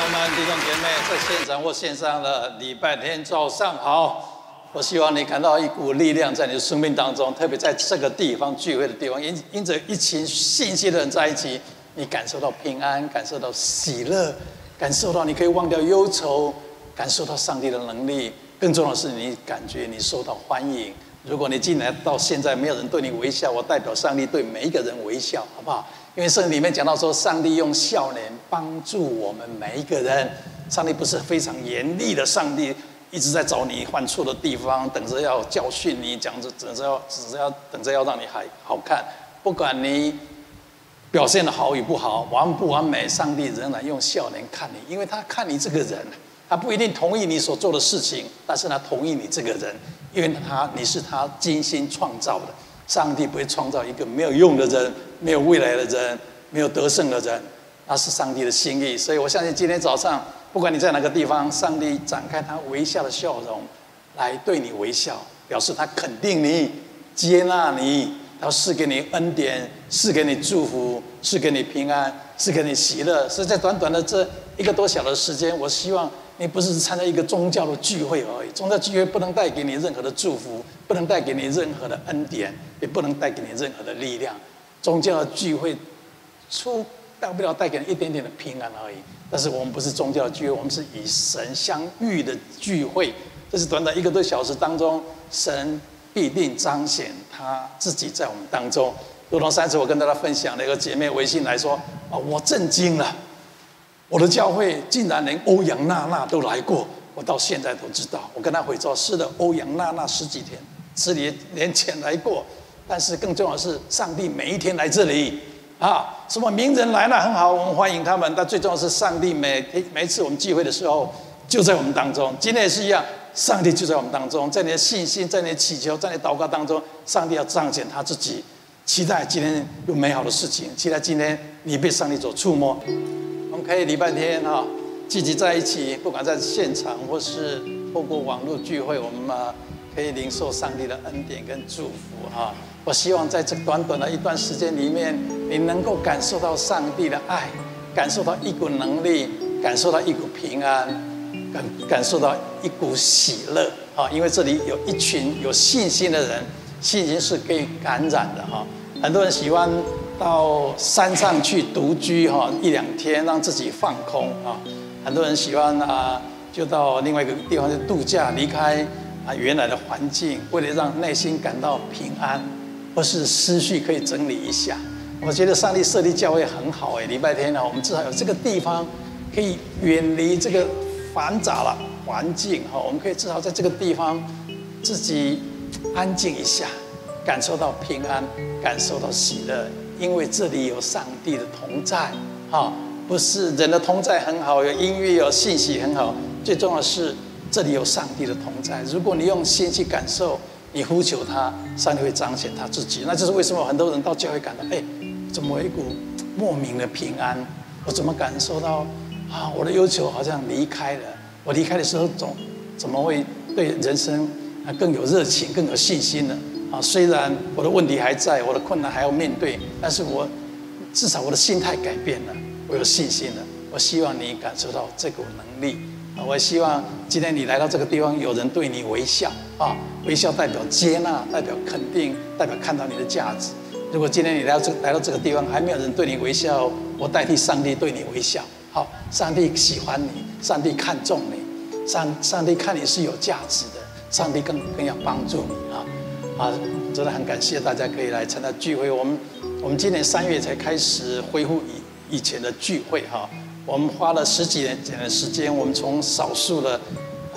朋友们、弟兄姐妹，在现场或线上的礼拜天早上好！我希望你感到一股力量在你的生命当中，特别在这个地方聚会的地方，因因着一群信心的人在一起，你感受到平安，感受到喜乐，感受到你可以忘掉忧愁，感受到上帝的能力。更重要的是，你感觉你受到欢迎。如果你进来到现在没有人对你微笑，我代表上帝对每一个人微笑，好不好？因为圣经里面讲到说，上帝用笑脸帮助我们每一个人。上帝不是非常严厉的上帝，一直在找你犯错的地方，等着要教训你，讲着等着要，只是要等着要让你还好看。不管你表现的好与不好，完不完美，上帝仍然用笑脸看你，因为他看你这个人，他不一定同意你所做的事情，但是他同意你这个人，因为他你是他精心创造的。上帝不会创造一个没有用的人。没有未来的人，没有得胜的人，那是上帝的心意。所以我相信今天早上，不管你在哪个地方，上帝展开他微笑的笑容，来对你微笑，表示他肯定你、接纳你，要赐给你恩典，赐给你祝福，赐给你平安，赐给你喜乐。所以在短短的这一个多小时的时间，我希望你不是参加一个宗教的聚会而已。宗教聚会不能带给你任何的祝福，不能带给你任何的恩典，也不能带给你任何的力量。宗教的聚会，出大不了带给你一点点的平安而已。但是我们不是宗教聚会，我们是与神相遇的聚会。这是短短一个多小时当中，神必定彰显他自己在我们当中。如同上次我跟大家分享的一个姐妹微信来说啊，我震惊了，我的教会竟然连欧阳娜娜都来过，我到现在都知道。我跟她回说，是的，欧阳娜娜十几天十几年前来过。但是更重要的是，上帝每一天来这里，啊，什么名人来了很好，我们欢迎他们。但最重要是，上帝每天每一次我们聚会的时候，就在我们当中。今天也是一样，上帝就在我们当中，在你的信心，在你的祈求，在你的祷告当中，上帝要彰显他自己。期待今天有美好的事情，期待今天你被上帝所触摸。我们可以礼拜天哈，聚集在一起，不管在现场或是透过网络聚会，我们啊可以领受上帝的恩典跟祝福哈。我希望在这短短的一段时间里面，你能够感受到上帝的爱，感受到一股能力，感受到一股平安，感感受到一股喜乐啊！因为这里有一群有信心的人，信心是可以感染的哈。很多人喜欢到山上去独居哈一两天，让自己放空啊。很多人喜欢啊，就到另外一个地方去度假，离开啊原来的环境，为了让内心感到平安。或是思绪可以整理一下，我觉得上帝设立教会很好哎。礼拜天呢，我们至少有这个地方可以远离这个繁杂了环境哈，我们可以至少在这个地方自己安静一下，感受到平安，感受到喜乐，因为这里有上帝的同在哈。不是人的同在很好，有音乐有信息很好，最重要是这里有上帝的同在。如果你用心去感受。你呼求他，上帝会彰显他自己。那就是为什么很多人到教会感到，哎，怎么一股莫名的平安？我怎么感受到啊，我的忧愁好像离开了。我离开的时候总怎么会对人生啊更有热情、更有信心呢？啊，虽然我的问题还在，我的困难还要面对，但是我至少我的心态改变了，我有信心了。我希望你感受到这股能力。我希望今天你来到这个地方，有人对你微笑啊，微笑代表接纳，代表肯定，代表看到你的价值。如果今天你来到这来到这个地方，还没有人对你微笑，我代替上帝对你微笑。好，上帝喜欢你，上帝看重你，上上帝看你是有价值的，上帝更更要帮助你啊啊！真的很感谢大家可以来参加聚会。我们我们今年三月才开始恢复以以前的聚会哈。我们花了十几年的时间，我们从少数的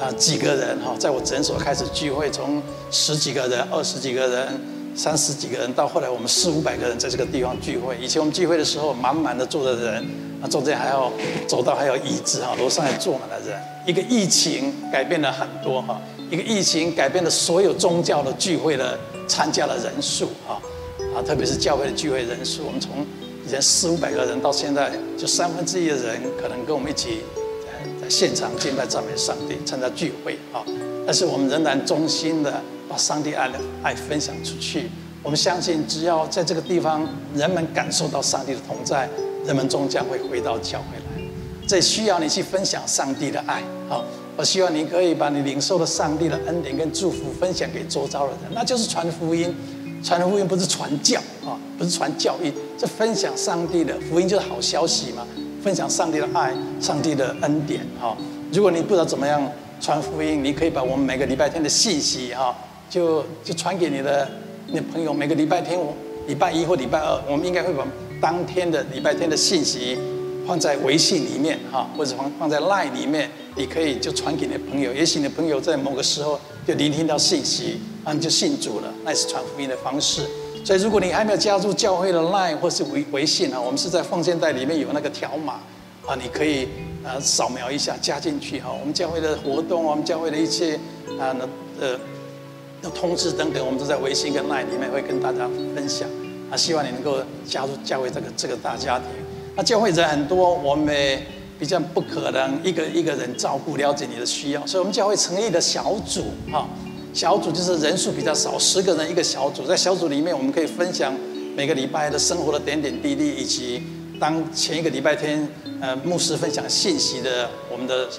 啊几个人哈，在我诊所开始聚会，从十几个人、二十几个人、三十几个人，到后来我们四五百个人在这个地方聚会。以前我们聚会的时候，满满的坐的人，啊中间还要走道还有椅子哈，楼上还坐满了人。一个疫情改变了很多哈，一个疫情改变了所有宗教的聚会的参加的人数哈啊，特别是教会的聚会人数，我们从。前四五百个人，到现在就三分之一的人可能跟我们一起在在现场敬拜赞美上帝，参加聚会啊。但是我们仍然衷心的把上帝爱的爱分享出去。我们相信，只要在这个地方人们感受到上帝的同在，人们终将会回到教会来。这需要你去分享上帝的爱。好，我希望你可以把你领受的上帝的恩典跟祝福分享给周遭的人，那就是传福音。传福音不是传教啊，不是传教义，是分享上帝的福音，就是好消息嘛。分享上帝的爱，上帝的恩典。哈，如果你不知道怎么样传福音，你可以把我们每个礼拜天的信息哈，就就传给你的你的朋友。每个礼拜天，礼拜一或礼拜二，我们应该会把当天的礼拜天的信息放在微信里面哈，或者放放在 Line 里面，你可以就传给你的朋友。也许你的朋友在某个时候就聆听到信息，啊，你就信主了，那是传福音的方式。所以，如果你还没有加入教会的 Line 或是微微信啊，我们是在奉献袋里面有那个条码啊，你可以呃扫描一下加进去哈。我们教会的活动，我们教会的一些啊那呃的通知等等，我们都在微信跟 Line 里面会跟大家分享啊。希望你能够加入教会这个这个大家庭。那教会人很多，我们比较不可能一个一个人照顾了解你的需要，所以我们教会成立的小组哈。小组就是人数比较少，十个人一个小组，在小组里面，我们可以分享每个礼拜的生活的点点滴滴，以及当前一个礼拜天，呃，牧师分享信息的我们的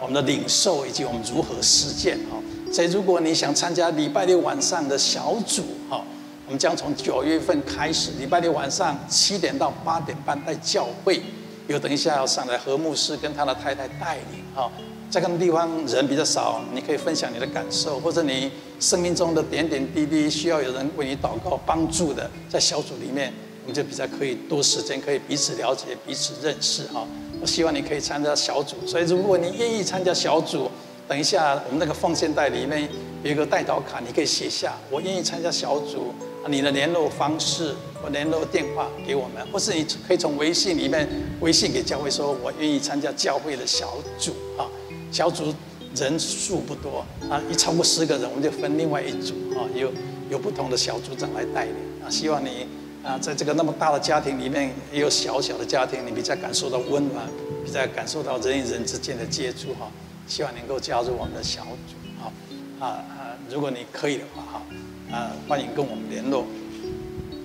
我们的领受，以及我们如何实践哈。所以，如果你想参加礼拜六晚上的小组哈，我们将从九月份开始，礼拜六晚上七点到八点半在教会，有等一下要上来何牧师跟他的太太带领哈。在这个地方人比较少，你可以分享你的感受，或者你生命中的点点滴滴需要有人为你祷告帮助的，在小组里面，我们就比较可以多时间可以彼此了解、彼此认识哈。我希望你可以参加小组，所以如果你愿意参加小组，等一下我们那个奉献袋里面有一个代祷卡，你可以写下我愿意参加小组，你的联络方式或联络电话给我们，或是你可以从微信里面微信给教会说，我愿意参加教会的小组啊。小组人数不多啊，一超过十个人，我们就分另外一组啊，有有不同的小组长来带领啊。希望你啊，在这个那么大的家庭里面，也有小小的家庭，你比较感受到温暖，比较感受到人与人之间的接触哈。希望能够加入我们的小组啊啊啊！如果你可以的话哈，啊欢迎跟我们联络。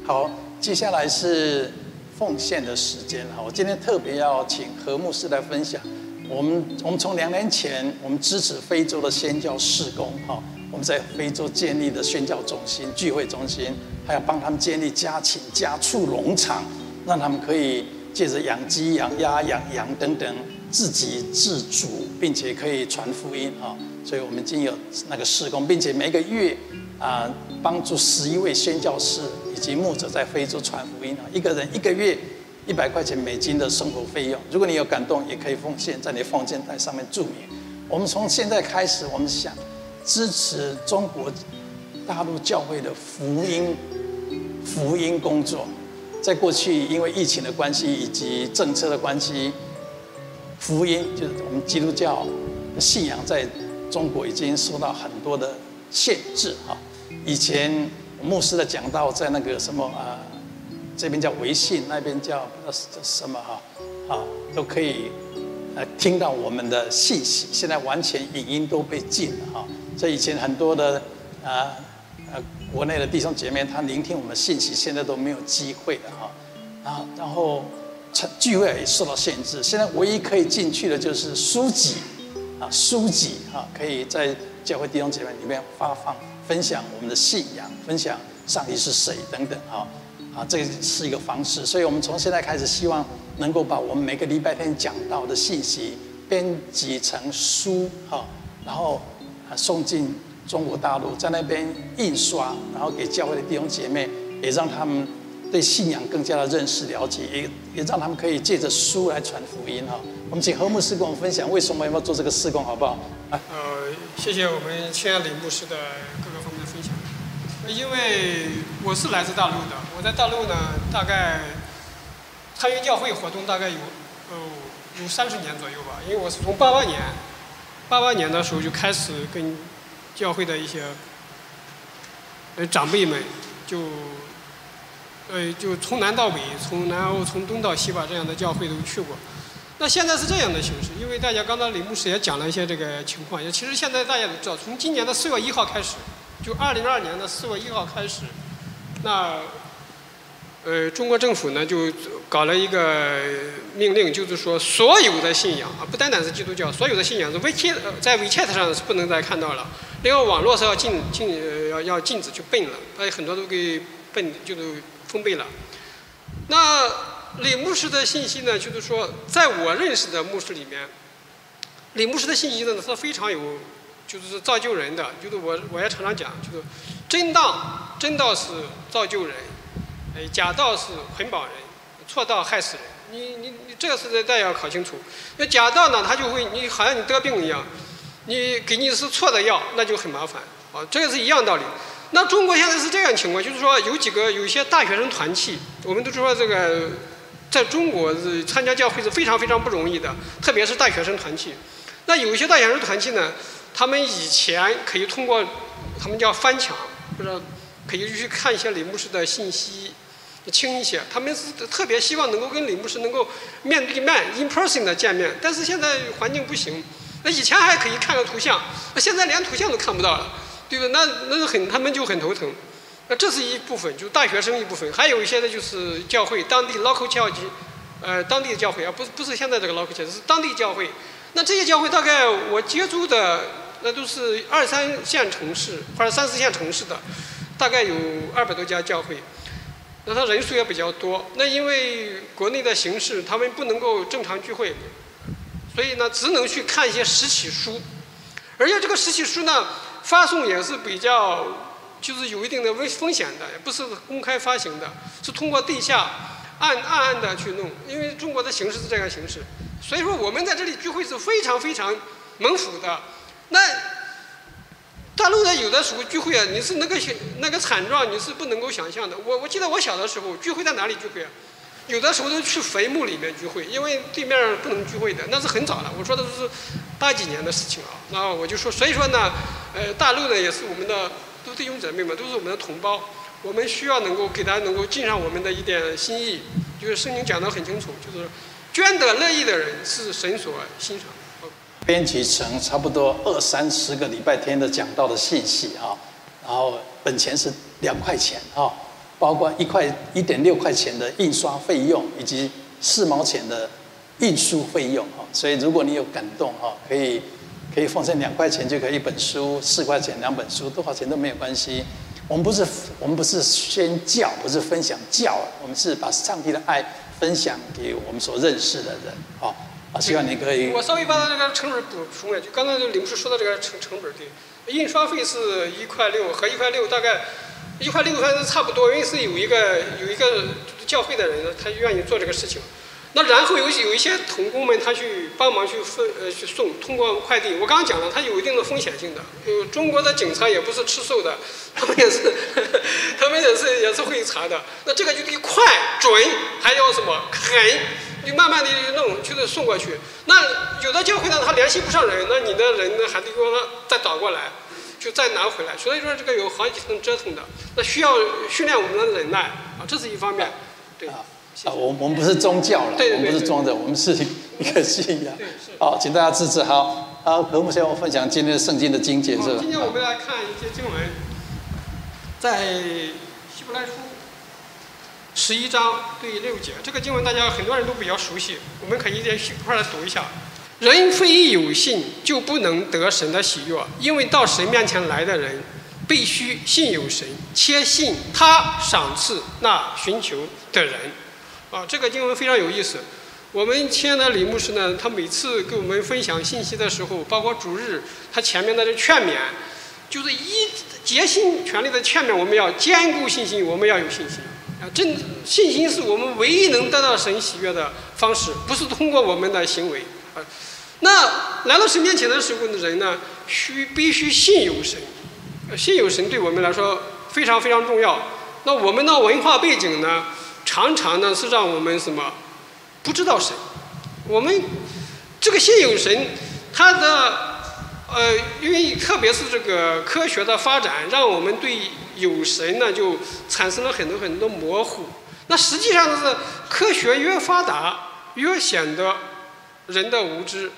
好，接下来是奉献的时间哈。我今天特别要请何牧师来分享。我们我们从两年前，我们支持非洲的宣教事工，哈，我们在非洲建立的宣教中心、聚会中心，还要帮他们建立家禽、家畜农场，让他们可以借着养鸡、养鸭、养羊等等，自给自足，并且可以传福音，哈。所以我们已经有那个事工，并且每个月啊，帮助十一位宣教士以及牧者在非洲传福音，啊，一个人一个月。一百块钱美金的生活费用，如果你有感动，也可以奉献在你奉献袋上面注明。我们从现在开始，我们想支持中国大陆教会的福音福音工作。在过去，因为疫情的关系以及政策的关系，福音就是我们基督教信仰在中国已经受到很多的限制哈。以前牧师的讲道在那个什么啊？这边叫微信，那边叫叫什么哈？啊，都可以呃听到我们的信息。现在完全影音都被禁了哈。所以以前很多的啊呃国内的弟兄姐妹，他聆听我们的信息，现在都没有机会了哈。啊，然后聚会也受到限制。现在唯一可以进去的就是书籍啊，书籍啊，可以在教会弟兄姐妹里面发放、分享我们的信仰，分享上帝是谁等等哈。啊，这是一个方式，所以我们从现在开始，希望能够把我们每个礼拜天讲到的信息编辑成书，哈，然后啊送进中国大陆，在那边印刷，然后给教会的弟兄姐妹，也让他们对信仰更加的认识了解，也也让他们可以借着书来传福音，哈。我们请何牧师跟我们分享为什么要做这个事工，好不好？啊，呃，谢谢我们亲爱的牧师的各个方面的分享。因为我是来自大陆的，我在大陆呢，大概参与教会活动大概有呃有三十年左右吧。因为我是从八八年，八八年的时候就开始跟教会的一些呃长辈们就呃就从南到北，从南欧从东到西吧这样的教会都去过。那现在是这样的形式，因为大家刚刚李牧师也讲了一些这个情况，也其实现在大家都知道，从今年的四月一号开始。就二零二二年的四月一号开始，那呃中国政府呢就搞了一个命令，就是说所有的信仰啊，不单单是基督教，所有的信仰是 WeChat 在 WeChat 上是不能再看到了。另外，网络是要禁禁要要禁止去 ban 了，把很多都给 ban 就是封闭了。那李牧师的信息呢，就是说，在我认识的牧师里面，李牧师的信息呢是非常有，就是造就人的。就是我我也常常讲，就是真道真道是造就人，哎，假道是捆绑人，错道害死人。你你你这个是大家要搞清楚。那假道呢，他就会你好像你得病一样。你给你是错的药，那就很麻烦啊，这个是一样道理。那中国现在是这样情况，就是说有几个有些大学生团契，我们都说这个在中国是参加教会是非常非常不容易的，特别是大学生团契。那有一些大学生团契呢，他们以前可以通过他们叫翻墙，就是可以去看一些李牧师的信息，轻一些。他们是特别希望能够跟李牧师能够面对面 in person 的见面，但是现在环境不行。那以前还可以看个图像，那现在连图像都看不到了，对不对？那那很，他们就很头疼。那这是一部分，就是大学生一部分，还有一些呢，就是教会当地 local church，呃，当地的教会啊，不是不是现在这个 local 是当地教会。那这些教会大概我接触的，那都是二三线城市或者三四线城市的，大概有二百多家教会。那他人数也比较多。那因为国内的形势，他们不能够正常聚会。所以呢，只能去看一些实体书，而且这个实体书呢，发送也是比较，就是有一定的危风险的，也不是公开发行的，是通过地下暗暗暗的去弄，因为中国的形式是这样形式，所以说我们在这里聚会是非常非常猛虎的。那大陆的有的时候聚会啊，你是那个那个惨状，你是不能够想象的。我我记得我小的时候聚会在哪里聚会啊？有的时候都去坟墓里面聚会，因为对面不能聚会的，那是很早了。我说的是八几年的事情啊。那我就说，所以说呢，呃，大陆呢也是我们的都弟兄姊妹们，都是我们的同胞。我们需要能够给他能够尽上我们的一点心意。就是圣经讲得很清楚，就是捐得乐意的人是神所欣赏。编辑成差不多二三十个礼拜天的讲到的信息啊，然后本钱是两块钱啊。包括一块一点六块钱的印刷费用，以及四毛钱的运输费用哈，所以如果你有感动哈，可以可以奉献两块钱就可以一本书，四块钱两本书，多少钱都没有关系。我们不是我们不是宣教，不是分享教，我们是把上帝的爱分享给我们所认识的人啊。啊，希望你可以。我稍微把这个成本补充一下，就刚才李牧师说的这个成成本对，印刷费是一块六和一块六大概。一块六还是差不多，因为是有一个有一个教会的人，他愿意做这个事情。那然后有有一些童工们，他去帮忙去分呃去送，通过快递。我刚刚讲了，它有一定的风险性的。呃，中国的警察也不是吃素的，他们也是，呵呵他们也是也是会查的。那这个就得快准，还要什么狠，你慢慢的弄，就是送过去。那有的教会呢，他联系不上人，那你的人呢，还得给我再倒过来。就再拿回来，所以说这个有好几层折腾的，那需要训练我们的忍耐啊，这是一方面。对啊，啊，我我们不是宗教了，我们不是宗教，我们是一个信仰。好，请大家支持。好，好，何牧师我分享今天的圣经的经节是吧？今天我们来看一些经文，在希伯来书十一章对六节，这个经文大家很多人都比较熟悉，我们可以一块来读一下。人非有信，就不能得神的喜悦，因为到神面前来的人，必须信有神，且信他赏赐那寻求的人。啊，这个经文非常有意思。我们亲爱的李牧师呢，他每次给我们分享信息的时候，包括主日，他前面的这劝勉，就是一竭心全力的劝勉我们要坚固信心，我们要有信心。啊，真信心是我们唯一能得到神喜悦的方式，不是通过我们的行为。啊。那来到神面前的时候的人呢，需必须信有神，信有神对我们来说非常非常重要。那我们的文化背景呢，常常呢是让我们什么不知道神。我们这个信有神，它的呃，因为特别是这个科学的发展，让我们对有神呢就产生了很多很多模糊。那实际上是科学越发达，越显得人的无知。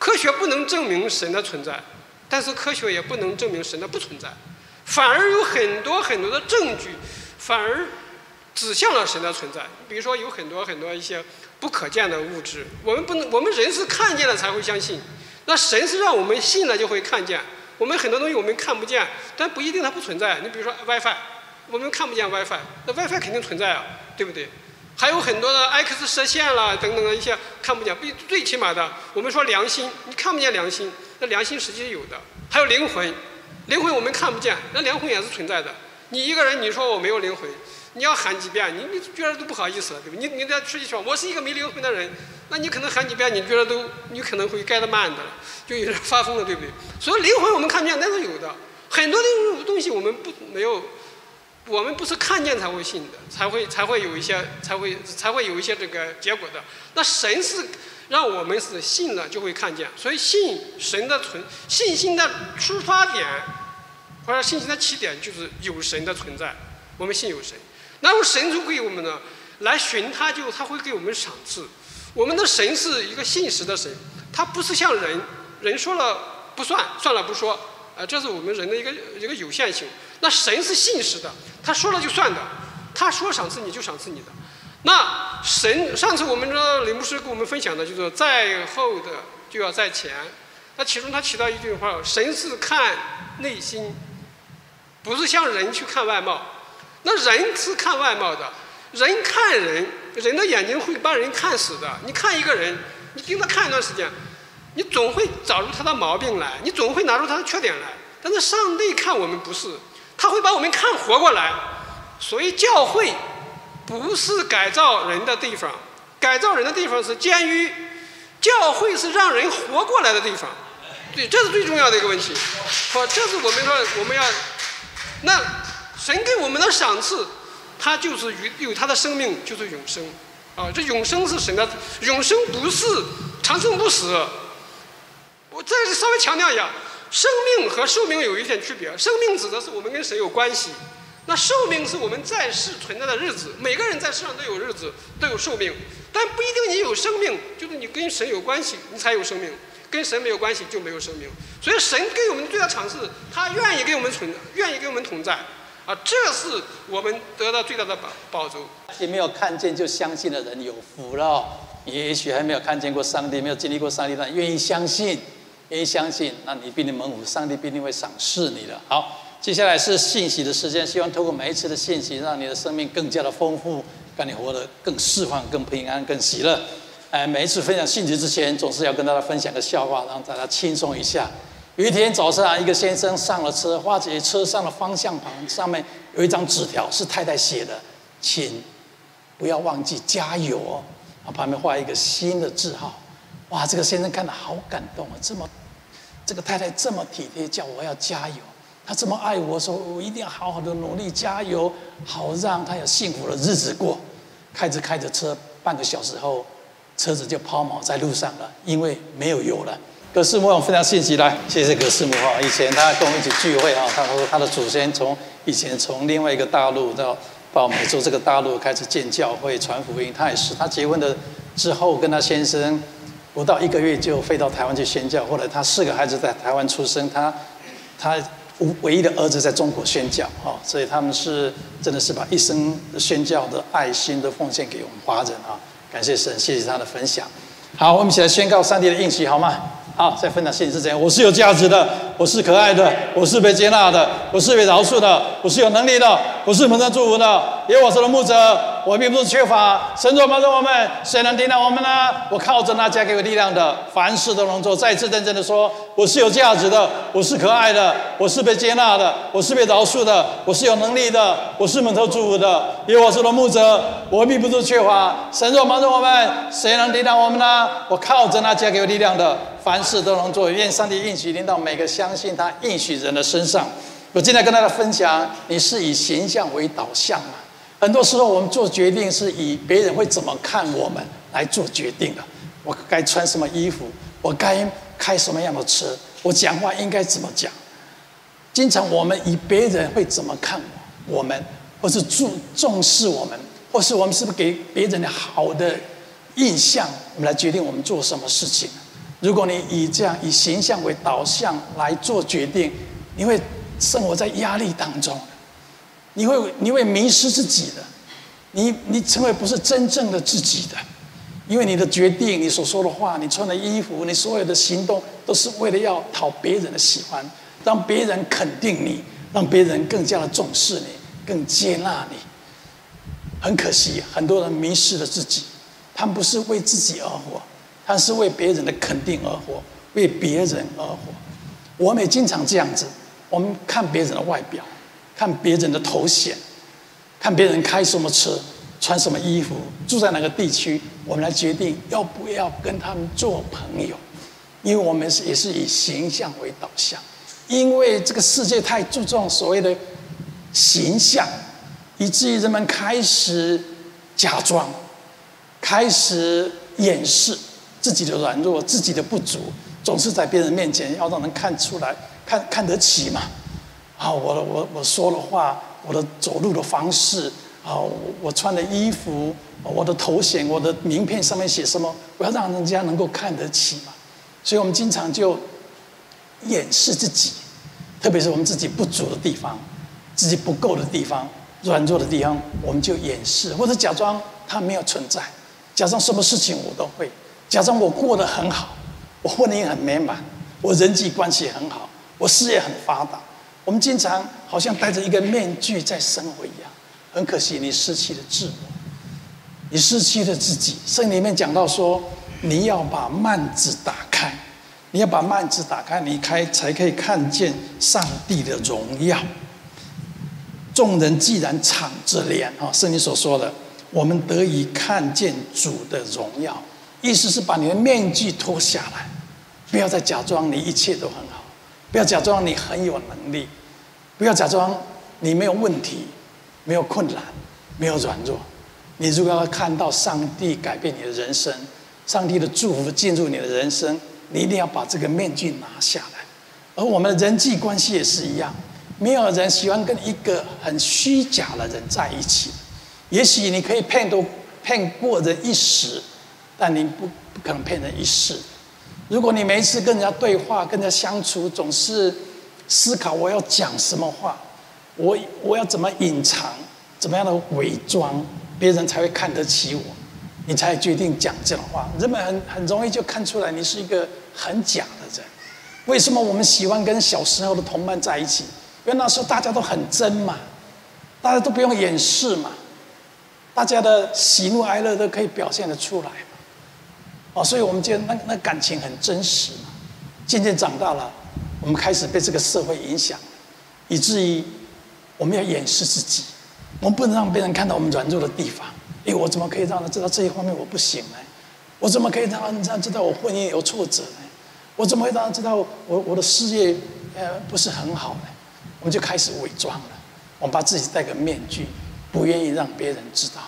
科学不能证明神的存在，但是科学也不能证明神的不存在，反而有很多很多的证据，反而指向了神的存在。比如说有很多很多一些不可见的物质，我们不能，我们人是看见了才会相信，那神是让我们信了就会看见。我们很多东西我们看不见，但不一定它不存在。你比如说 WiFi，我们看不见 WiFi，那 WiFi 肯定存在啊，对不对？还有很多的 X 射线啦等等的一些看不见，最最起码的，我们说良心，你看不见良心，那良心实际是有的。还有灵魂，灵魂我们看不见，那灵魂也是存在的。你一个人你说我没有灵魂，你要喊几遍，你你觉得都不好意思了，对不对？你你在出去说我是一个没灵魂的人，那你可能喊几遍，你觉得都你可能会盖得慢的，就有点发疯了，对不对？所以灵魂我们看不见，那是有的。很多的东西我们不没有。我们不是看见才会信的，才会才会有一些，才会才会有一些这个结果的。那神是让我们是信了就会看见，所以信神的存，信心的出发点或者信心的起点就是有神的存在。我们信有神，那么神就给我们呢来寻他，就他会给我们赏赐。我们的神是一个信实的神，他不是像人，人说了不算，算了不说。啊，这是我们人的一个一个有限性。那神是信实的，他说了就算的，他说赏赐你就赏赐你的。那神上次我们这李牧师跟我们分享的就是在后的就要在前。那其中他提到一句话：神是看内心，不是像人去看外貌。那人是看外貌的，人看人，人的眼睛会把人看死的。你看一个人，你盯他看一段时间。你总会找出他的毛病来，你总会拿出他的缺点来。但是上帝看我们不是，他会把我们看活过来。所以教会不是改造人的地方，改造人的地方是监狱。教会是让人活过来的地方。对，这是最重要的一个问题。好，这是我们说我们要，那神给我们的赏赐，他就是与有他的生命，就是永生。啊，这永生是神的，永生不是长生不死。我再稍微强调一下，生命和寿命有一点区别。生命指的是我们跟神有关系，那寿命是我们在世存在的日子。每个人在世上都有日子，都有寿命，但不一定你有生命，就是你跟神有关系，你才有生命；跟神没有关系就没有生命。所以神给我们最大赏赐，他愿意给我们存，愿意给我们同在，啊，这是我们得到最大的宝宝珠。也没有看见就相信的人有福了。也许还没有看见过上帝，没有经历过上帝，但愿意相信。愿意相信，那你必定蒙福，上帝必定会赏赐你的。好，接下来是信息的时间，希望透过每一次的信息，让你的生命更加的丰富，让你活得更释放、更平安、更喜乐。哎，每一次分享信息之前，总是要跟大家分享个笑话，让大家轻松一下。有一天早上，一个先生上了车，发觉车上的方向盘上面有一张纸条，是太太写的，请不要忘记加油哦。啊，旁边画一个新的字号。哇，这个先生看了好感动啊！这么，这个太太这么体贴，叫我要加油。她这么爱我，说我一定要好好的努力加油，好让她有幸福的日子过。开着开着车，半个小时后，车子就抛锚在路上了，因为没有油了。葛师母，我分享信息来，谢谢葛师母哈。以前他跟我们一起聚会啊，他说他的祖先从以前从另外一个大陆到到美洲这个大陆开始建教会传福音。他也是，他结婚的之后跟他先生。不到一个月就飞到台湾去宣教，后来他四个孩子在台湾出生，他他唯一的儿子在中国宣教，哈，所以他们是真的是把一生宣教的爱心都奉献给我们华人啊，感谢神，谢谢他的分享。好，我们一起来宣告上帝的应许，好吗？好，在分享信是怎样，我是有价值的，我是可爱的，我是被接纳的，我是被饶恕的，我是有能力的，我是蒙上祝福的。耶和华是我的牧者，我并不是缺乏。神若帮助我们，谁能抵挡我们呢？我靠着那加给我力量的，凡事都能做。再次认真的说，我是有价值的，我是可爱的，我是被接纳的，我是被饶恕的，我是有能力的，我是蒙神祝福的。耶和华是我的牧者，我并不是缺乏。神若帮助我们，谁能抵挡我们呢？我靠着那加给我力量的。凡事都能做，愿上帝应许临到每个相信他应许人的身上。我今天跟大家分享，你是以形象为导向吗？很多时候我们做决定是以别人会怎么看我们来做决定的。我该穿什么衣服？我该开什么样的车？我讲话应该怎么讲？经常我们以别人会怎么看我们，或是重重视我们，或是我们是不是给别人的好的印象，我们来决定我们做什么事情。如果你以这样以形象为导向来做决定，你会生活在压力当中，你会你会迷失自己的，你你成为不是真正的自己的，因为你的决定、你所说的话、你穿的衣服、你所有的行动，都是为了要讨别人的喜欢，让别人肯定你，让别人更加的重视你，更接纳你。很可惜，很多人迷失了自己，他们不是为自己而活，他是为别人的肯定而活，为别人而活。我们也经常这样子，我们看别人的外表，看别人的头衔。看别人开什么车，穿什么衣服，住在哪个地区，我们来决定要不要跟他们做朋友，因为我们是也是以形象为导向，因为这个世界太注重所谓的形象，以至于人们开始假装，开始掩饰自己的软弱、自己的不足，总是在别人面前要让人看出来，看看得起嘛。啊，我的我我说的话。我的走路的方式啊，我穿的衣服，我的头衔，我的名片上面写什么？我要让人家能够看得起嘛。所以我们经常就掩饰自己，特别是我们自己不足的地方、自己不够的地方、软弱的地方，我们就掩饰，或者假装它没有存在，假装什么事情我都会，假装我过得很好，我婚姻很美满，我人际关系很好，我事业很发达。我们经常好像戴着一个面具在生活一样，很可惜，你失去了自我，你失去了自己。圣经里面讲到说，你要把幔子打开，你要把幔子打开，你开才可以看见上帝的荣耀。众人既然敞着脸啊，圣经所说的，我们得以看见主的荣耀，意思是把你的面具脱下来，不要再假装你一切都很。不要假装你很有能力，不要假装你没有问题、没有困难、没有软弱。你如果要看到上帝改变你的人生，上帝的祝福进入你的人生，你一定要把这个面具拿下来。而我们的人际关系也是一样，没有人喜欢跟一个很虚假的人在一起。也许你可以骗都骗过人一时，但你不不可能骗人一世。如果你每一次跟人家对话、跟人家相处，总是思考我要讲什么话，我我要怎么隐藏、怎么样的伪装，别人才会看得起我，你才决定讲这种话。人们很很容易就看出来你是一个很假的人。为什么我们喜欢跟小时候的同伴在一起？因为那时候大家都很真嘛，大家都不用掩饰嘛，大家的喜怒哀乐都可以表现得出来。哦，所以我们觉得那那感情很真实嘛。渐渐长大了，我们开始被这个社会影响，以至于我们要掩饰自己，我们不能让别人看到我们软弱的地方。哎，我怎么可以让他知道这一方面我不行呢？我怎么可以让人家知道我婚姻有挫折呢？我怎么会让他知道我我的事业呃不是很好呢？我们就开始伪装了，我们把自己戴个面具，不愿意让别人知道。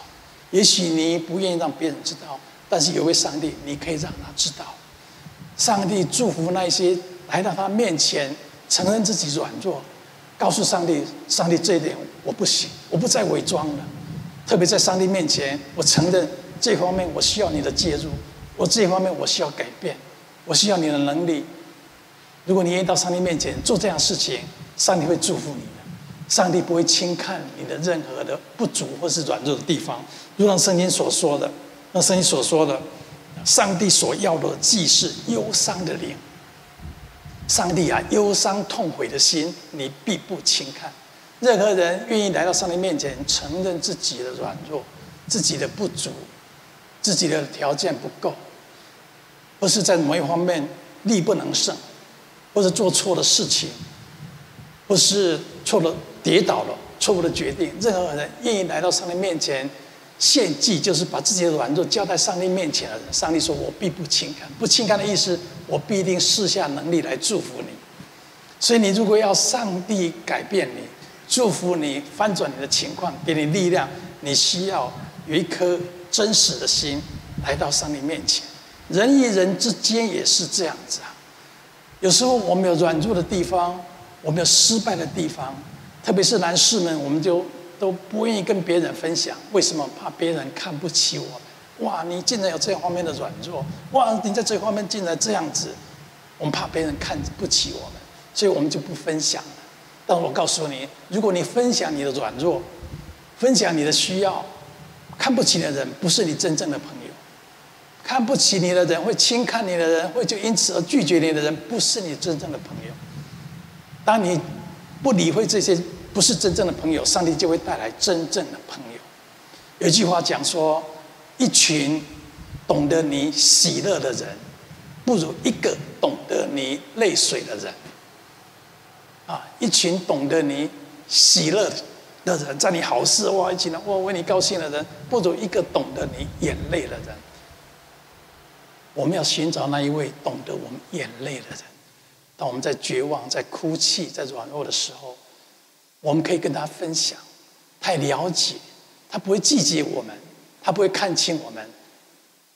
也许你不愿意让别人知道。但是有位上帝，你可以让他知道，上帝祝福那些来到他面前承认自己软弱，告诉上帝，上帝这一点我不行，我不再伪装了。特别在上帝面前，我承认这方面我需要你的介入，我这方面我需要改变，我需要你的能力。如果你愿意到上帝面前做这样事情，上帝会祝福你的，上帝不会轻看你的任何的不足或是软弱的地方，如同圣经所说的。那圣经所说的，上帝所要的既是忧伤的灵。上帝啊，忧伤痛悔的心，你必不轻看。任何人愿意来到上帝面前，承认自己的软弱、自己的不足、自己的条件不够，或是在某一方面力不能胜，或者做错了事情，或是错了跌倒了、错误的决定。任何人愿意来到上帝面前。献祭就是把自己的软弱交在上帝面前的人。上帝说：“我必不轻看，不轻看的意思，我必定赐下能力来祝福你。所以，你如果要上帝改变你、祝福你、翻转你的情况、给你力量，你需要有一颗真实的心来到上帝面前。人与人之间也是这样子啊。有时候我们有软弱的地方，我们有失败的地方，特别是男士们，我们就。”都不愿意跟别人分享，为什么？怕别人看不起我。哇，你竟然有这方面的软弱！哇，你在这方面竟然这样子，我们怕别人看不起我们，所以我们就不分享了。但我告诉你，如果你分享你的软弱，分享你的需要，看不起的人不是你真正的朋友，看不起你的人，会轻看你的人，会就因此而拒绝你的人，不是你真正的朋友。当你不理会这些不是真正的朋友，上帝就会带来真正的朋友。有句话讲说：一群懂得你喜乐的人，不如一个懂得你泪水的人。啊，一群懂得你喜乐的人，在你好事哇，一群人哇为你高兴的人，不如一个懂得你眼泪的人。我们要寻找那一位懂得我们眼泪的人。当我们在绝望、在哭泣、在软弱的时候，我们可以跟他分享。他也了解，他不会拒绝我们，他不会看轻我们。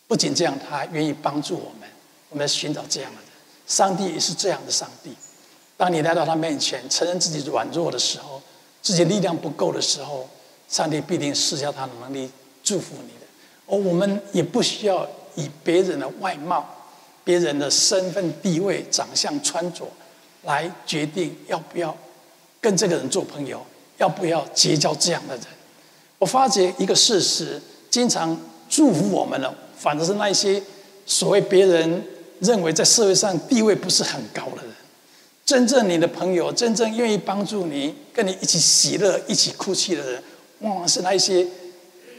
不仅这样，他愿意帮助我们。我们寻找这样的。上帝也是这样的上帝。当你来到他面前，承认自己软弱的时候，自己力量不够的时候，上帝必定施下他的能力祝福你的。而我们也不需要以别人的外貌、别人的身份地位、长相穿着来决定要不要跟这个人做朋友，要不要结交这样的人。我发觉一个事实：经常祝福我们的，反而是那些所谓别人认为在社会上地位不是很高的人。真正你的朋友，真正愿意帮助你、跟你一起喜乐、一起哭泣的人，往往是那一些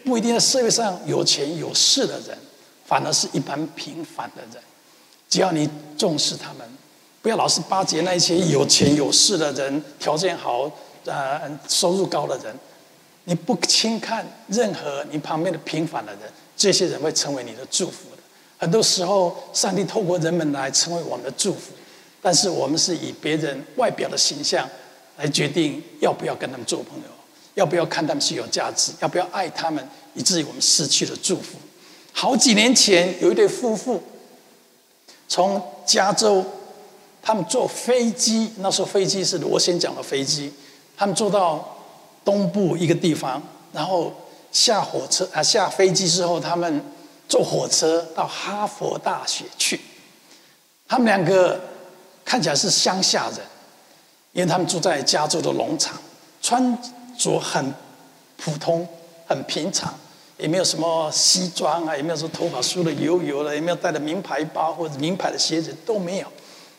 不一定在社会上有钱有势的人，反而是一般平凡的人。只要你重视他们，不要老是巴结那些有钱有势的人、条件好、呃收入高的人。你不轻看任何你旁边的平凡的人，这些人会成为你的祝福的。很多时候，上帝透过人们来成为我们的祝福。但是我们是以别人外表的形象来决定要不要跟他们做朋友，要不要看他们是有价值，要不要爱他们，以至于我们失去了祝福。好几年前，有一对夫妇从加州，他们坐飞机，那时候飞机是螺旋桨的飞机，他们坐到东部一个地方，然后下火车啊，下飞机之后，他们坐火车到哈佛大学去，他们两个。看起来是乡下人，因为他们住在加州的农场，穿着很普通、很平常，也没有什么西装啊，也没有说头发梳得油油的，也没有带着名牌包或者名牌的鞋子都没有。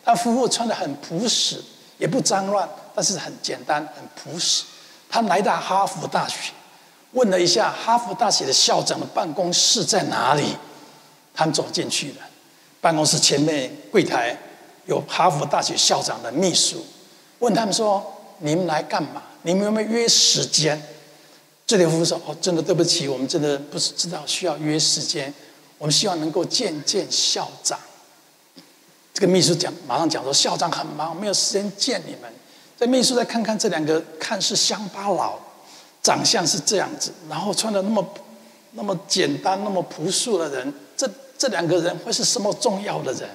他夫妇穿得很朴实，也不脏乱，但是很简单、很朴实。他们来到哈佛大学，问了一下哈佛大学的校长的办公室在哪里，他们走进去了，办公室前面柜台。有哈佛大学校长的秘书问他们说：“你们来干嘛？你们有没有约时间？”这对夫妇说：“哦，真的对不起，我们真的不是知道需要约时间，我们希望能够见见校长。”这个秘书讲，马上讲说：“校长很忙，没有时间见你们。”这秘书再看看这两个看似乡巴佬，长相是这样子，然后穿的那么那么简单、那么朴素的人，这这两个人会是什么重要的人？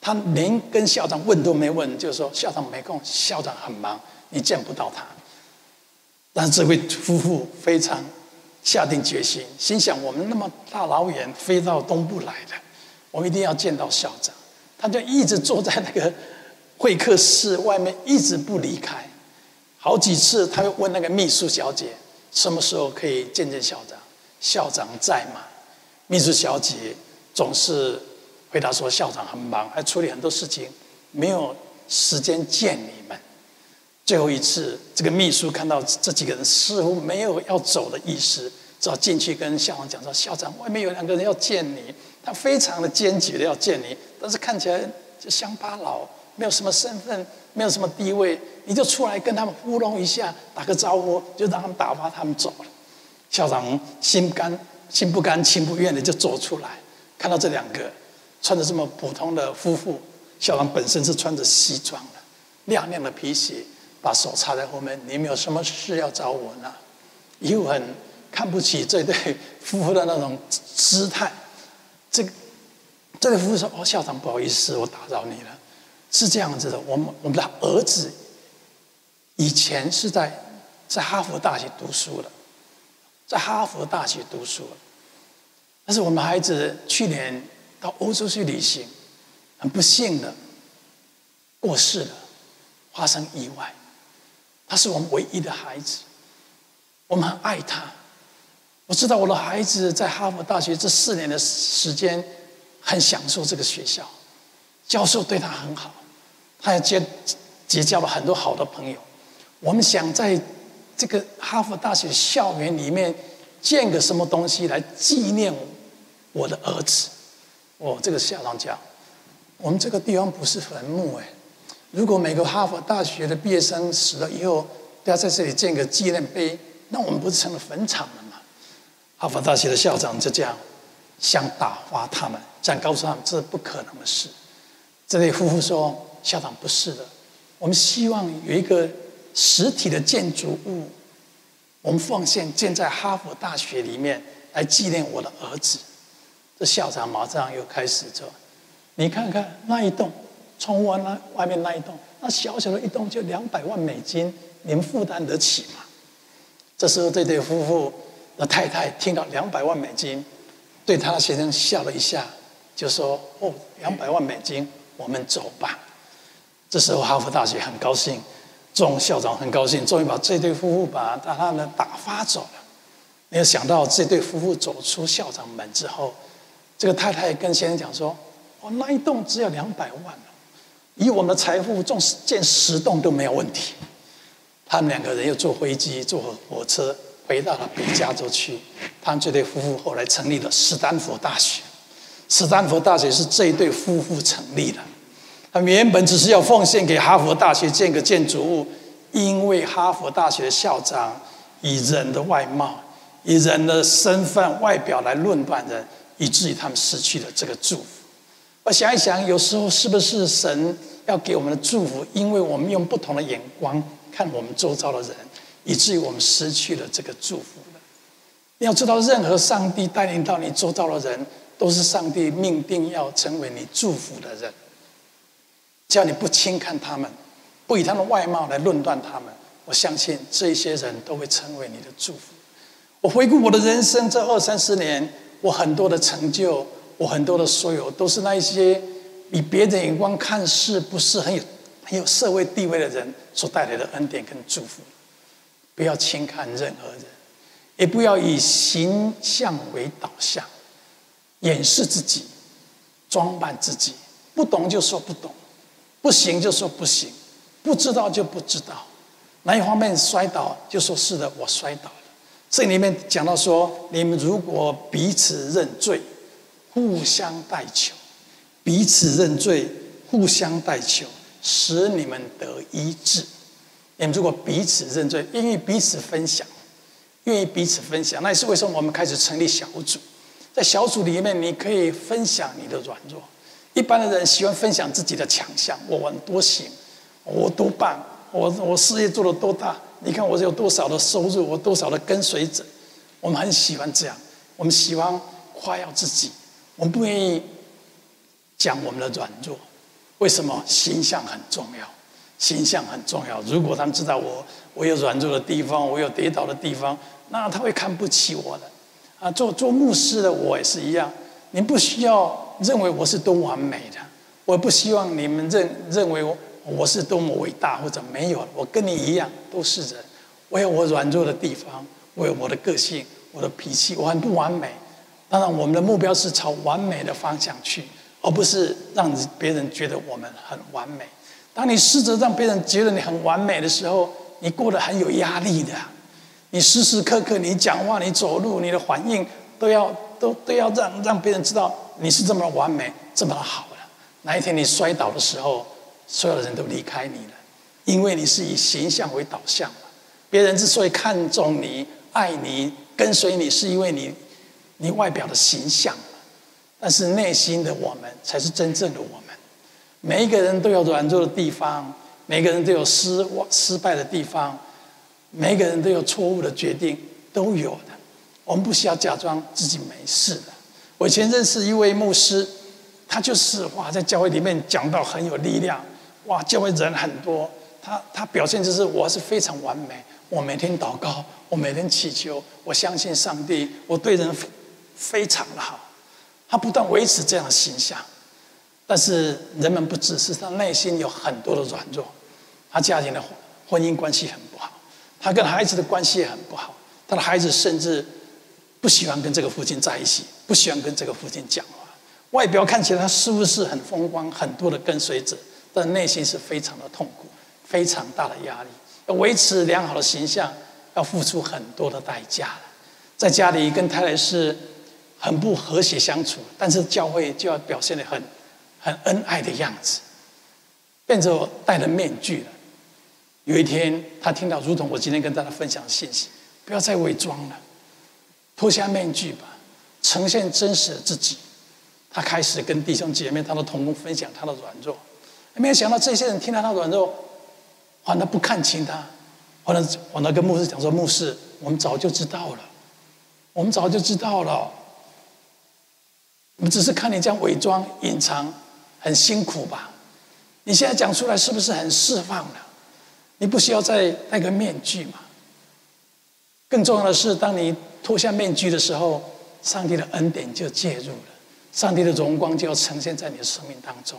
他连跟校长问都没问，就说校长没空，校长很忙，你见不到他。但是这位夫妇非常下定决心，心想：我们那么大老远飞到东部来的，我们一定要见到校长。他就一直坐在那个会客室外面，一直不离开。好几次，他又问那个秘书小姐什么时候可以见见校长？校长在吗？秘书小姐总是。回答说：“校长很忙，还处理很多事情，没有时间见你们。”最后一次，这个秘书看到这几个人似乎没有要走的意思，只好进去跟校长讲说：“校长，外面有两个人要见你，他非常的坚决的要见你，但是看起来就乡巴佬，没有什么身份，没有什么地位，你就出来跟他们糊弄一下，打个招呼，就让他们打发他们走了。”校长心甘心不甘情不愿的就走出来，看到这两个。穿着这么普通的夫妇，校长本身是穿着西装的，亮亮的皮鞋，把手插在后面。你们有什么事要找我呢？又很看不起这对夫妇的那种姿态。这个这对夫妇说：“哦，校长，不好意思，我打扰你了。是这样子的，我们我们的儿子以前是在在哈佛大学读书的，在哈佛大学读书，但是我们孩子去年。”到欧洲去旅行，很不幸的过世了，发生意外。他是我们唯一的孩子，我们很爱他，我知道我的孩子在哈佛大学这四年的时间，很享受这个学校，教授对他很好，他也结结交了很多好的朋友。我们想在这个哈佛大学校园里面建个什么东西来纪念我的儿子。哦，这个校长讲，我们这个地方不是坟墓哎。如果每个哈佛大学的毕业生死了以后，都要在这里建个纪念碑，那我们不是成了坟场了吗？哈佛大学的校长就这样想打发他们，站告诉他们这是不可能的事。这对夫妇说：“校长不是的，我们希望有一个实体的建筑物，我们奉献建在哈佛大学里面来纪念我的儿子。”这校长马上又开始说：“你看看那一栋，窗外那外面那一栋，那小小的一栋就两百万美金，你们负担得起吗？”这时候，这对夫妇的太太听到两百万美金，对他的先生笑了一下，就说：“哦，两百万美金，我们走吧。”这时候，哈佛大学很高兴，钟校长很高兴，终于把这对夫妇把他们打发走了。没有想到，这对夫妇走出校长门之后，这个太太跟先生讲说：“哦，那一栋只要两百万，以我们的财富，纵建十栋都没有问题。”他们两个人又坐飞机、坐火车回到了北加州去。他们这对夫妇后来成立了斯坦福大学。斯坦福大学是这一对夫妇成立的。他们原本只是要奉献给哈佛大学建个建筑物，因为哈佛大学的校长以人的外貌、以人的身份、外表来论断人。以至于他们失去了这个祝福。我想一想，有时候是不是神要给我们的祝福？因为我们用不同的眼光看我们周遭的人，以至于我们失去了这个祝福了。你要知道，任何上帝带领到你周遭的人，都是上帝命定要成为你祝福的人。只要你不轻看他们，不以他们的外貌来论断他们，我相信这些人都会成为你的祝福。我回顾我的人生这二三十年。我很多的成就，我很多的所有，都是那一些以别人眼光看似不是很有很有社会地位的人所带来的恩典跟祝福。不要轻看任何人，也不要以形象为导向，掩饰自己，装扮自己，不懂就说不懂，不行就说不行，不知道就不知道，哪一方面摔倒就说是的，我摔倒了。这里面讲到说，你们如果彼此认罪，互相代求，彼此认罪，互相代求，使你们得医治。你们如果彼此认罪，愿意彼此分享，愿意彼此分享，那也是为什么我们开始成立小组。在小组里面，你可以分享你的软弱。一般的人喜欢分享自己的强项，我玩多行，我多棒，我我事业做得多大。你看我有多少的收入，我多少的跟随者，我们很喜欢这样，我们喜欢夸耀自己，我们不愿意讲我们的软弱。为什么？形象很重要，形象很重要。如果他们知道我我有软弱的地方，我有跌倒的地方，那他会看不起我的。啊，做做牧师的我也是一样，你不需要认为我是多完美的，我不希望你们认认为我。我是多么伟大，或者没有，我跟你一样都是人，我有我软弱的地方，我有我的个性，我的脾气，我很不完美。当然，我们的目标是朝完美的方向去，而不是让别人觉得我们很完美。当你试着让别人觉得你很完美的时候，你过得很有压力的。你时时刻刻，你讲话、你走路、你的反应，都要都都要让让别人知道你是这么完美、这么好的。哪一天你摔倒的时候，所有的人都离开你了，因为你是以形象为导向。别人之所以看重你、爱你、跟随你，是因为你你外表的形象。但是内心的我们才是真正的我们。每一个人都有软弱的地方，每个人都有失失败的地方，每个人都有错误的决定，都有的。我们不需要假装自己没事的。我以前认识一位牧师，他就是哇，在教会里面讲到很有力量。哇，教会人很多，他他表现就是我是非常完美，我每天祷告，我每天祈求，我相信上帝，我对人非常的好。他不断维持这样的形象，但是人们不知是他内心有很多的软弱，他家庭的婚姻关系很，他跟孩子的关系也很不好，他的孩子甚至不喜欢跟这个父亲在一起，不喜欢跟这个父亲讲话。外表看起来他是不是很风光，很多的跟随者，但内心是非常的痛苦，非常大的压力。要维持良好的形象，要付出很多的代价。在家里跟太太是很不和谐相处，但是教会就要表现得很很恩爱的样子，变成戴了面具了。有一天，他听到，如同我今天跟大家分享的信息，不要再伪装了，脱下面具吧，呈现真实的自己。他开始跟弟兄姐妹、他的同工分享他的软弱，没有想到这些人听到他软弱，反而不看轻他，反而反而跟牧师讲说：“牧师，我们早就知道了，我们早就知道了，我们只是看你这样伪装、隐藏，很辛苦吧？你现在讲出来是不是很释放了？”你不需要再戴个面具嘛？更重要的是，当你脱下面具的时候，上帝的恩典就介入了，上帝的荣光就要呈现在你的生命当中。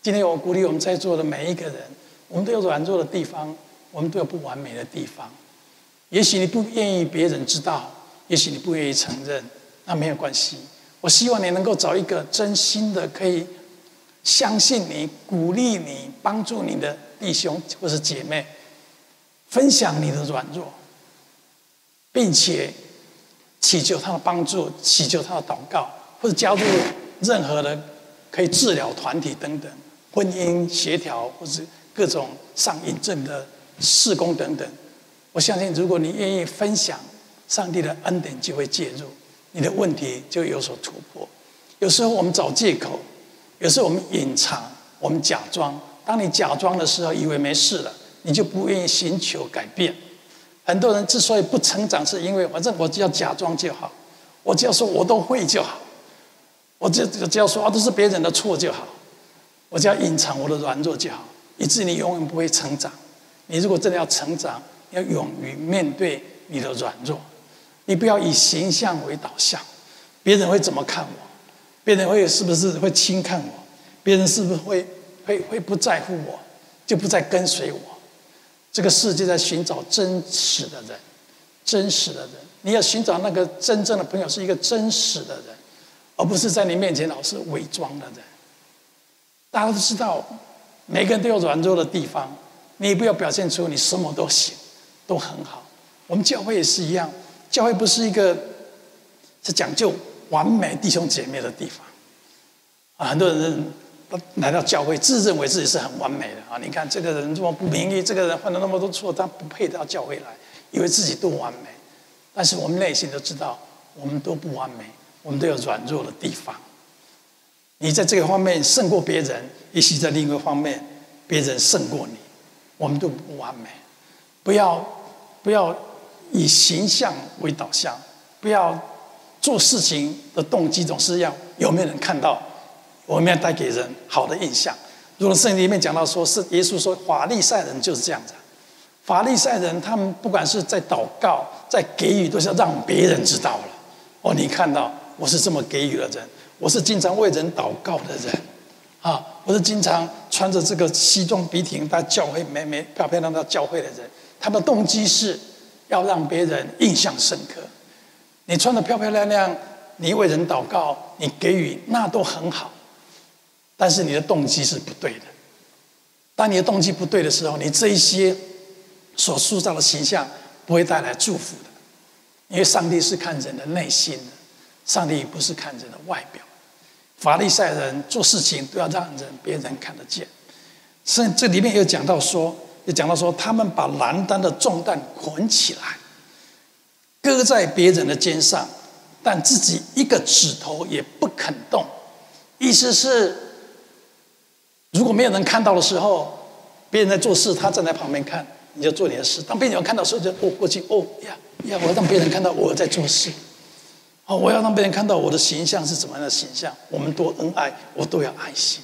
今天我鼓励我们在座的每一个人，我们都有软弱的地方，我们都有不完美的地方。也许你不愿意别人知道，也许你不愿意承认，那没有关系。我希望你能够找一个真心的，可以相信你、鼓励你、帮助你的。弟兄或是姐妹，分享你的软弱，并且祈求他的帮助，祈求他的祷告，或者加入任何的可以治疗团体等等，婚姻协调或是各种上瘾症的事工等等。我相信，如果你愿意分享，上帝的恩典就会介入，你的问题就有所突破。有时候我们找借口，有时候我们隐藏，我们假装。当你假装的时候，以为没事了，你就不愿意寻求改变。很多人之所以不成长，是因为反正我只要假装就好，我只要说我都会就好，我只只要说啊都是别人的错就好，我只要隐藏我的软弱就好，以致你永远不会成长。你如果真的要成长，要勇于面对你的软弱，你不要以形象为导向，别人会怎么看我？别人会是不是会轻看我？别人是不是会？会会不在乎我，就不再跟随我。这个世界在寻找真实的人，真实的人。你要寻找那个真正的朋友，是一个真实的人，而不是在你面前老是伪装的人。大家都知道，每个人都有软弱的地方，你也不要表现出你什么都行，都很好。我们教会也是一样，教会不是一个是讲究完美弟兄姐妹的地方啊，很多人。来到教会，自认为自己是很完美的啊！你看这个人这么不明理，这个人犯了那么多错，他不配到教会来，以为自己多完美。但是我们内心都知道，我们都不完美，我们都有软弱的地方。你在这个方面胜过别人，也许在另一个方面，别人胜过你。我们都不完美，不要不要以形象为导向，不要做事情的动机总是要有没有人看到。我们要带给人好的印象。如果圣经里面讲到说，是耶稣说法利赛人就是这样子。法利赛人他们不管是在祷告、在给予，都是要让别人知道了。哦，你看到我是这么给予的人，我是经常为人祷告的人，啊，我是经常穿着这个西装笔挺到教会美美漂漂亮亮到教会的人。他的动机是要让别人印象深刻。你穿的漂漂亮亮，你为人祷告，你给予那都很好。但是你的动机是不对的。当你的动机不对的时候，你这一些所塑造的形象不会带来祝福的。因为上帝是看人的内心的，上帝不是看人的外表。法利赛人做事情都要让人别人看得见。所以这里面有讲到说，有讲到说，他们把难担的重担捆起来，搁在别人的肩上，但自己一个指头也不肯动。意思是。如果没有人看到的时候，别人在做事，他站在旁边看，你就做你的事。当别人看到时候，就哦过去哦呀呀，我要让别人看到我在做事。哦，我要让别人看到我的形象是怎么样的形象。我们多恩爱，我都要爱心。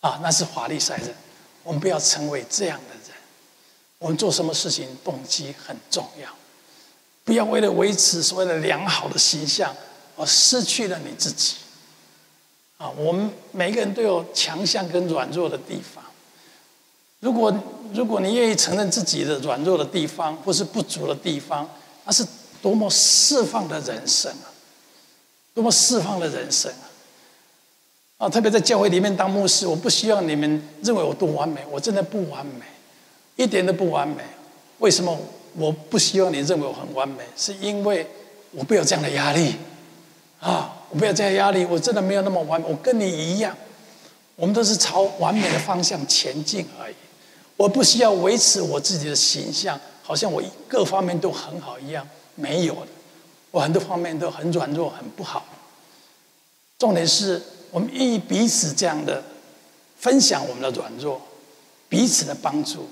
啊，那是法利赛人，我们不要成为这样的人。我们做什么事情动机很重要，不要为了维持所谓的良好的形象而失去了你自己。啊，我们每个人都有强项跟软弱的地方。如果如果你愿意承认自己的软弱的地方或是不足的地方，那是多么释放的人生啊！多么释放的人生啊！啊，特别在教会里面当牧师，我不希望你们认为我多完美，我真的不完美，一点都不完美。为什么我不希望你认为我很完美？是因为我不有这样的压力啊！我不要这样压力，我真的没有那么完美，我跟你一样，我们都是朝完美的方向前进而已。我不需要维持我自己的形象，好像我各方面都很好一样，没有的。我很多方面都很软弱，很不好。重点是我们愿意彼此这样的分享我们的软弱，彼此的帮助，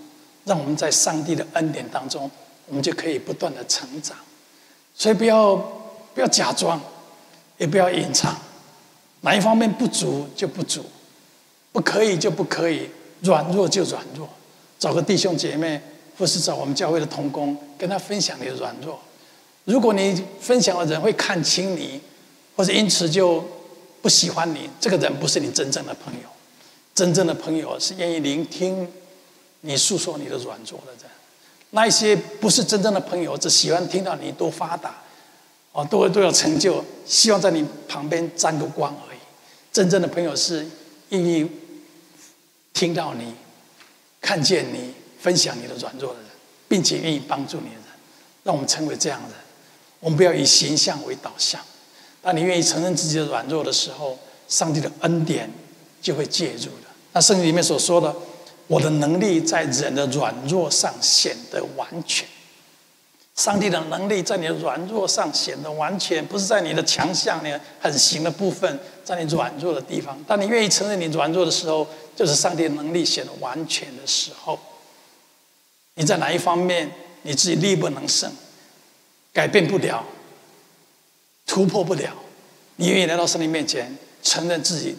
让我们在上帝的恩典当中，我们就可以不断的成长。所以不要不要假装，也不要隐藏，哪一方面不足就不足，不可以就不可以，软弱就软弱。找个弟兄姐妹，或是找我们教会的同工，跟他分享你的软弱。如果你分享的人会看轻你，或者因此就不喜欢你，这个人不是你真正的朋友。真正的朋友是愿意聆听你诉说你的软弱的人。那一些不是真正的朋友，只喜欢听到你多发达，哦，多都有成就，希望在你旁边沾个光而已。真正的朋友是愿意听到你、看见你、分享你的软弱的人，并且愿意帮助你的人。让我们成为这样的人。我们不要以形象为导向。当你愿意承认自己的软弱的时候，上帝的恩典就会介入的。那圣经里面所说的，我的能力在人的软弱上显得完全。上帝的能力在你的软弱上显得完全，不是在你的强项、你很行的部分，在你软弱的地方。当你愿意承认你软弱的时候，就是上帝能力显得完全的时候。你在哪一方面你自己力不能胜？改变不了，突破不了，你愿意来到上帝面前，承认自己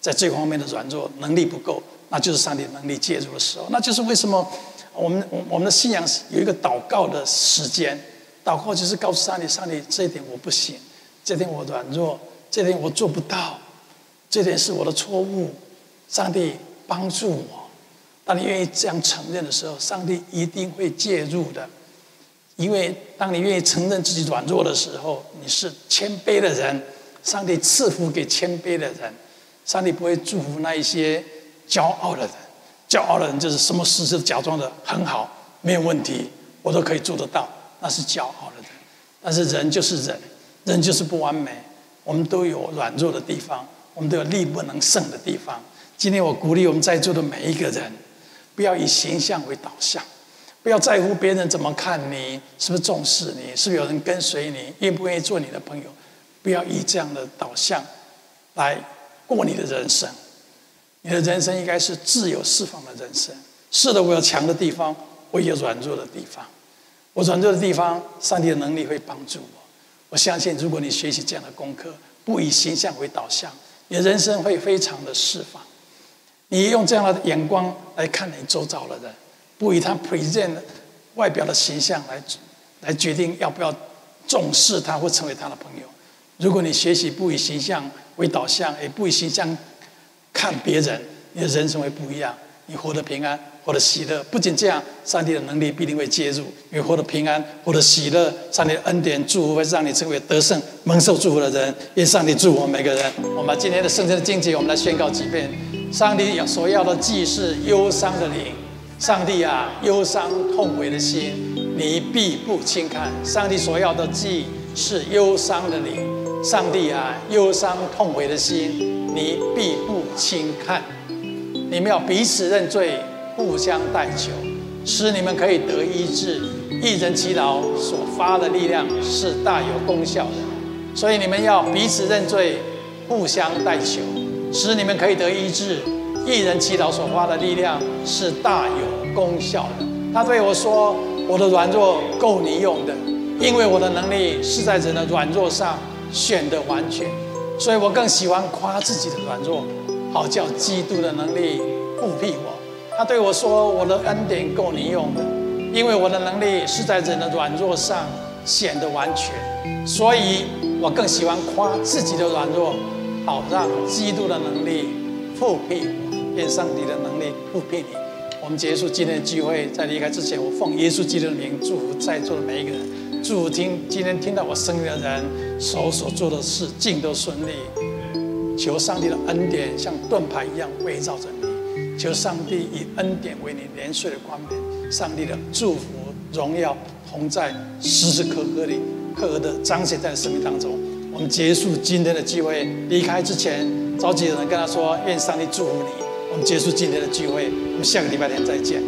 在这方面的软弱，能力不够，那就是上帝能力介入的时候。那就是为什么我们我我们的信仰是有一个祷告的时间，祷告就是告诉上帝，上帝这一点我不行，这点我软弱，这点我做不到，这点是我的错误，上帝帮助我。当你愿意这样承认的时候，上帝一定会介入的。因为当你愿意承认自己软弱的时候，你是谦卑的人，上帝赐福给谦卑的人，上帝不会祝福那一些骄傲的人。骄傲的人就是什么事都假装的很好，没有问题，我都可以做得到，那是骄傲的人。但是人就是人，人就是不完美，我们都有软弱的地方，我们都有力不能胜的地方。今天我鼓励我们在座的每一个人，不要以形象为导向。不要在乎别人怎么看你，是不是重视你，是不是有人跟随你，愿不愿意做你的朋友？不要以这样的导向来过你的人生。你的人生应该是自由释放的人生。是的，我有强的地方，我也有软弱的地方。我软弱的地方，上帝的能力会帮助我。我相信，如果你学习这样的功课，不以形象为导向，你的人生会非常的释放。你用这样的眼光来看你周遭的人。不以他 present 外表的形象来来决定要不要重视他或成为他的朋友。如果你学习不以形象为导向，也不以形象看别人，你的人生会不一样。你活得平安，活得喜乐。不仅这样，上帝的能力必定会介入，你活得平安，活得喜乐。上帝的恩典祝福会让你成为得胜、蒙受祝福的人。愿上帝祝福我们每个人。我们今天的圣经的经节，我们来宣告几遍。上帝所要的既是忧伤的灵。上帝啊，忧伤痛悔的心，你必不轻看。上帝所要的既是忧伤的灵。上帝啊，忧伤痛悔的心，你必不轻看。你们要彼此认罪，互相代求，使你们可以得医治。一人祈祷所发的力量是大有功效的，所以你们要彼此认罪，互相代求，使你们可以得医治。一人祈祷所发的力量是大有功效的。他对我说：“我的软弱够你用的，因为我的能力是在人的软弱上显得完全。所以我更喜欢夸自己的软弱，好叫基督的能力覆庇我。”他对我说：“我的恩典够你用的，因为我的能力是在人的软弱上显得完全。所以我更喜欢夸自己的软弱，好让基督的能力覆庇我。”愿上帝的能力覆庇你。我们结束今天的聚会，在离开之前，我奉耶稣基督的名祝福在座的每一个人。祝福听今天听到我声音的人，手所做的事尽都顺利。求上帝的恩典像盾牌一样围绕着你，求上帝以恩典为你年岁的冠冕。上帝的祝福、荣耀同在，时时刻刻里刻刻的彰显在生命当中。我们结束今天的聚会，离开之前，召集的人跟他说：愿上帝祝福你。我们结束今天的聚会，我们下个礼拜天再见。